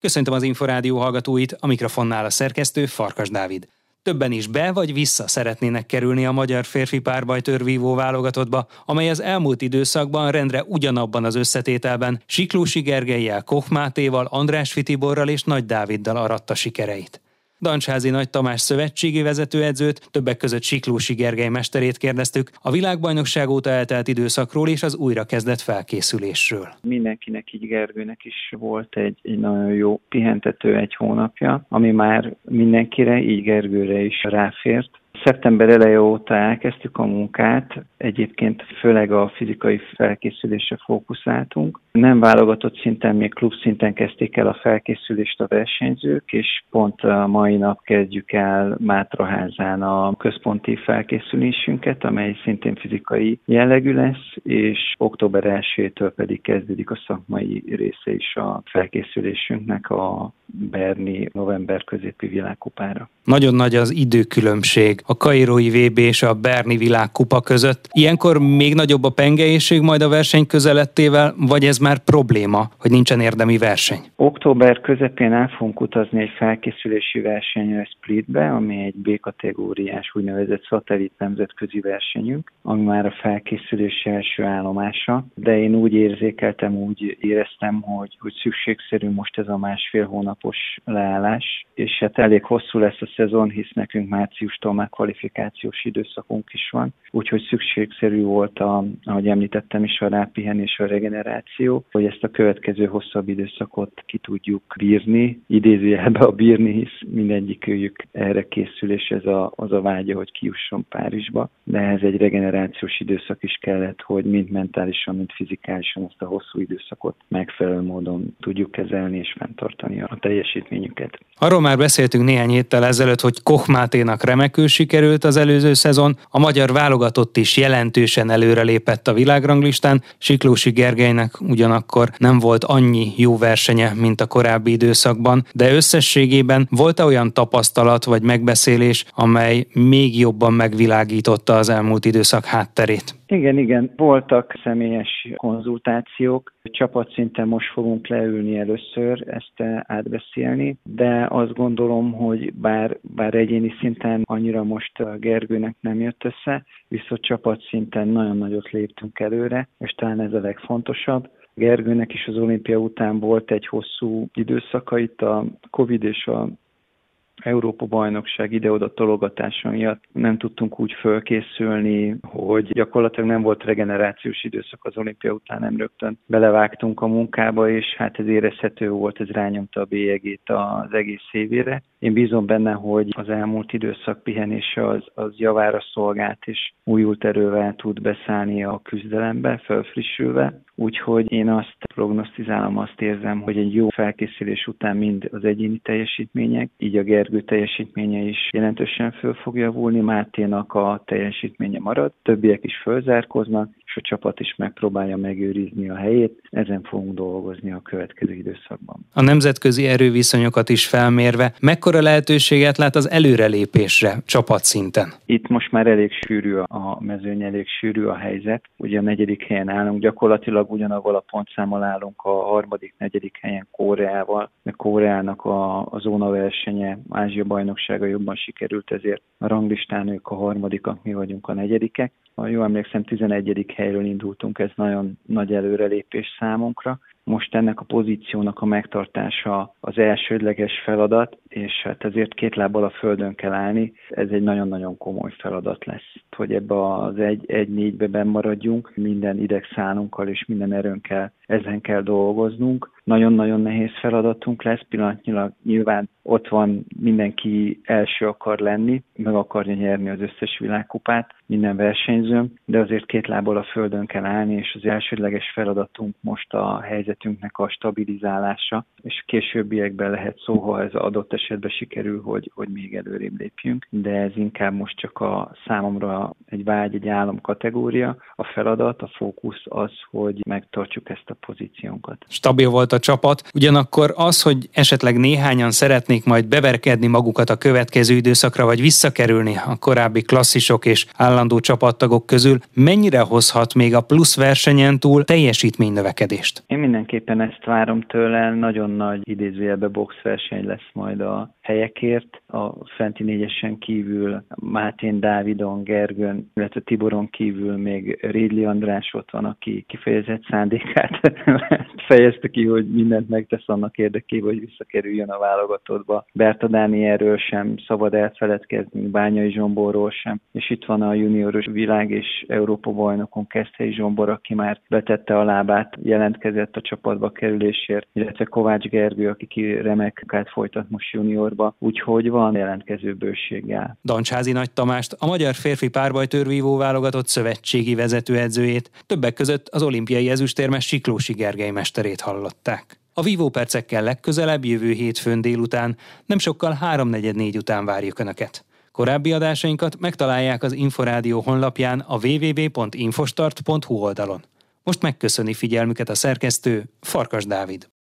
Köszöntöm az Inforádió hallgatóit, a mikrofonnál a szerkesztő Farkas Dávid. Többen is be vagy vissza szeretnének kerülni a magyar férfi párbajtörvívó válogatottba, amely az elmúlt időszakban rendre ugyanabban az összetételben Siklósi Gergelyel, Koch Mátéval, András Fitiborral és Nagy Dáviddal aratta sikereit. Dancsházi Nagy Tamás szövetségi vezetőedzőt, többek között Siklósi Gergely mesterét kérdeztük a világbajnokság óta eltelt időszakról és az újrakezdett felkészülésről. Mindenkinek, így Gergőnek is volt egy, egy nagyon jó pihentető egy hónapja, ami már mindenkire, így Gergőre is ráfért. Szeptember eleje óta elkezdtük a munkát, egyébként főleg a fizikai felkészülésre fókuszáltunk. Nem válogatott szinten, még klub szinten kezdték el a felkészülést a versenyzők, és pont a mai nap kezdjük el Mátraházán a központi felkészülésünket, amely szintén fizikai jellegű lesz, és október 1-től pedig kezdődik a szakmai része is a felkészülésünknek a Berni november középi világkupára. Nagyon nagy az időkülönbség a Kairói VB és a Berni világkupa között. Ilyenkor még nagyobb a pengeléség majd a verseny közelettével, vagy ez már probléma, hogy nincsen érdemi verseny? Október közepén el fogunk utazni egy felkészülési versenyre Splitbe, ami egy B-kategóriás úgynevezett szatellit nemzetközi versenyünk, ami már a felkészülés első állomása, de én úgy érzékeltem, úgy éreztem, hogy, hogy szükségszerű most ez a másfél hónapos leállás, és hát elég hosszú lesz a szezon, hisz nekünk márciustól már kvalifikációs időszakunk is van, úgyhogy szükségszerű volt, a, ahogy említettem is, a rápihenés, a regeneráció, hogy ezt a következő hosszabb időszakot ki tudjuk bírni, idézőjelbe a bírni, hisz mindegyikőjük erre készül, és ez a, az a vágya, hogy kijusson Párizsba, de ez egy regenerációs időszak is kellett, hogy mind mentálisan, mind fizikálisan ezt a hosszú időszakot megfelelő módon tudjuk kezelni és fenntartani a teljesítményüket. Arról már beszéltünk néhány héttel ezelőtt, hogy Koch Máténak remekül sikerült az előző szezon, a magyar válogatott is jelentősen előrelépett a világranglistán, Siklósi Gergelynek ugyanakkor nem volt annyi jó versenye, mint a korábbi időszakban, de összességében volt-e olyan tapasztalat vagy megbeszélés, amely még jobban megvilágította az elmúlt időszak hátterét? Igen, igen, voltak személyes konzultációk, csapatszinten most fogunk leülni először ezt átbeszélni, de azt gondolom, hogy bár, bár egyéni szinten annyira most a Gergőnek nem jött össze, viszont csapatszinten nagyon nagyot léptünk előre, és talán ez a legfontosabb. Gergőnek is az olimpia után volt egy hosszú időszaka, itt a Covid és a Európa bajnokság ide-oda tologatása miatt nem tudtunk úgy fölkészülni, hogy gyakorlatilag nem volt regenerációs időszak az olimpia után, nem rögtön belevágtunk a munkába, és hát ez érezhető volt, ez rányomta a bélyegét az egész évére. Én bízom benne, hogy az elmúlt időszak pihenése az, az javára szolgált, és újult erővel tud beszállni a küzdelembe, felfrissülve. Úgyhogy én azt prognosztizálom, azt érzem, hogy egy jó felkészülés után mind az egyéni teljesítmények, így a Gergő teljesítménye is jelentősen föl fog javulni, Máténak a teljesítménye marad, többiek is fölzárkoznak, és a csapat is megpróbálja megőrizni a helyét. Ezen fogunk dolgozni a következő időszakban. A nemzetközi erőviszonyokat is felmérve, mekkora lehetőséget lát az előrelépésre csapatszinten? Itt most már elég sűrű a mezőny, elég sűrű a helyzet. Ugye a negyedik helyen állunk, gyakorlatilag ugyanavval a pontszámmal állunk a harmadik, negyedik helyen Koreával, mert Koreának a, a zóna versenye, Ázsia bajnoksága jobban sikerült, ezért a ranglistán ők a harmadikak, mi vagyunk a negyedikek ha jól emlékszem, 11. helyről indultunk, ez nagyon nagy előrelépés számunkra. Most ennek a pozíciónak a megtartása az elsődleges feladat, és hát ezért két lábbal a földön kell állni. Ez egy nagyon-nagyon komoly feladat lesz, hogy ebbe az egy-négybe egy maradjunk, minden idegszálunkkal és minden erőnkkel ezen kell dolgoznunk. Nagyon-nagyon nehéz feladatunk lesz, pillanatnyilag nyilván ott van mindenki első akar lenni, meg akarja nyerni az összes világkupát, minden versenyzőm, de azért két lábbal a földön kell állni, és az elsődleges feladatunk most a helyzetünknek a stabilizálása, és későbbiekben lehet szó, ha ez adott esetben sikerül, hogy, hogy még előrébb lépjünk, de ez inkább most csak a számomra egy vágy, egy álom kategória. A feladat, a fókusz az, hogy megtartsuk ezt a pozíciónkat. Stabil volt a csapat, ugyanakkor az, hogy esetleg néhányan szeretnék majd beverkedni magukat a következő időszakra, vagy visszakerülni a korábbi klasszisok és állandó csapattagok közül, mennyire hozhat még a plusz versenyen túl teljesítménynövekedést? Én mindenképpen ezt várom tőle, nagyon nagy idézőjelbe boxverseny lesz majd a helyekért. A fenti négyesen kívül Mátén Dávidon, Gergőn, illetve Tiboron kívül még Rédli András ott van, aki kifejezett szándékát fejezte ki, hogy mindent megtesz annak érdekében, hogy visszakerüljön a válogatottba. Berta Dánielről sem szabad elfeledkezni, Bányai Zsomborról sem, és itt van a junioros világ és Európa bajnokon Keszthelyi Zsombor, aki már betette a lábát, jelentkezett a csapatba kerülésért, illetve Kovács Gergő, aki ki remek folytat most juniorba, úgyhogy van jelentkező bőséggel. Dancsházi Nagy Tamást, a magyar férfi párbajtőrvívó válogatott szövetségi vezetőedzőjét, többek között az olimpiai ezüstérmes Siklósi Gergely mesterét hallották. A vívó percekkel legközelebb jövő hétfőn délután, nem sokkal 3.44 után várjuk Önöket. Korábbi adásainkat megtalálják az Inforádió honlapján a www.infostart.hu oldalon. Most megköszöni figyelmüket a szerkesztő Farkas Dávid.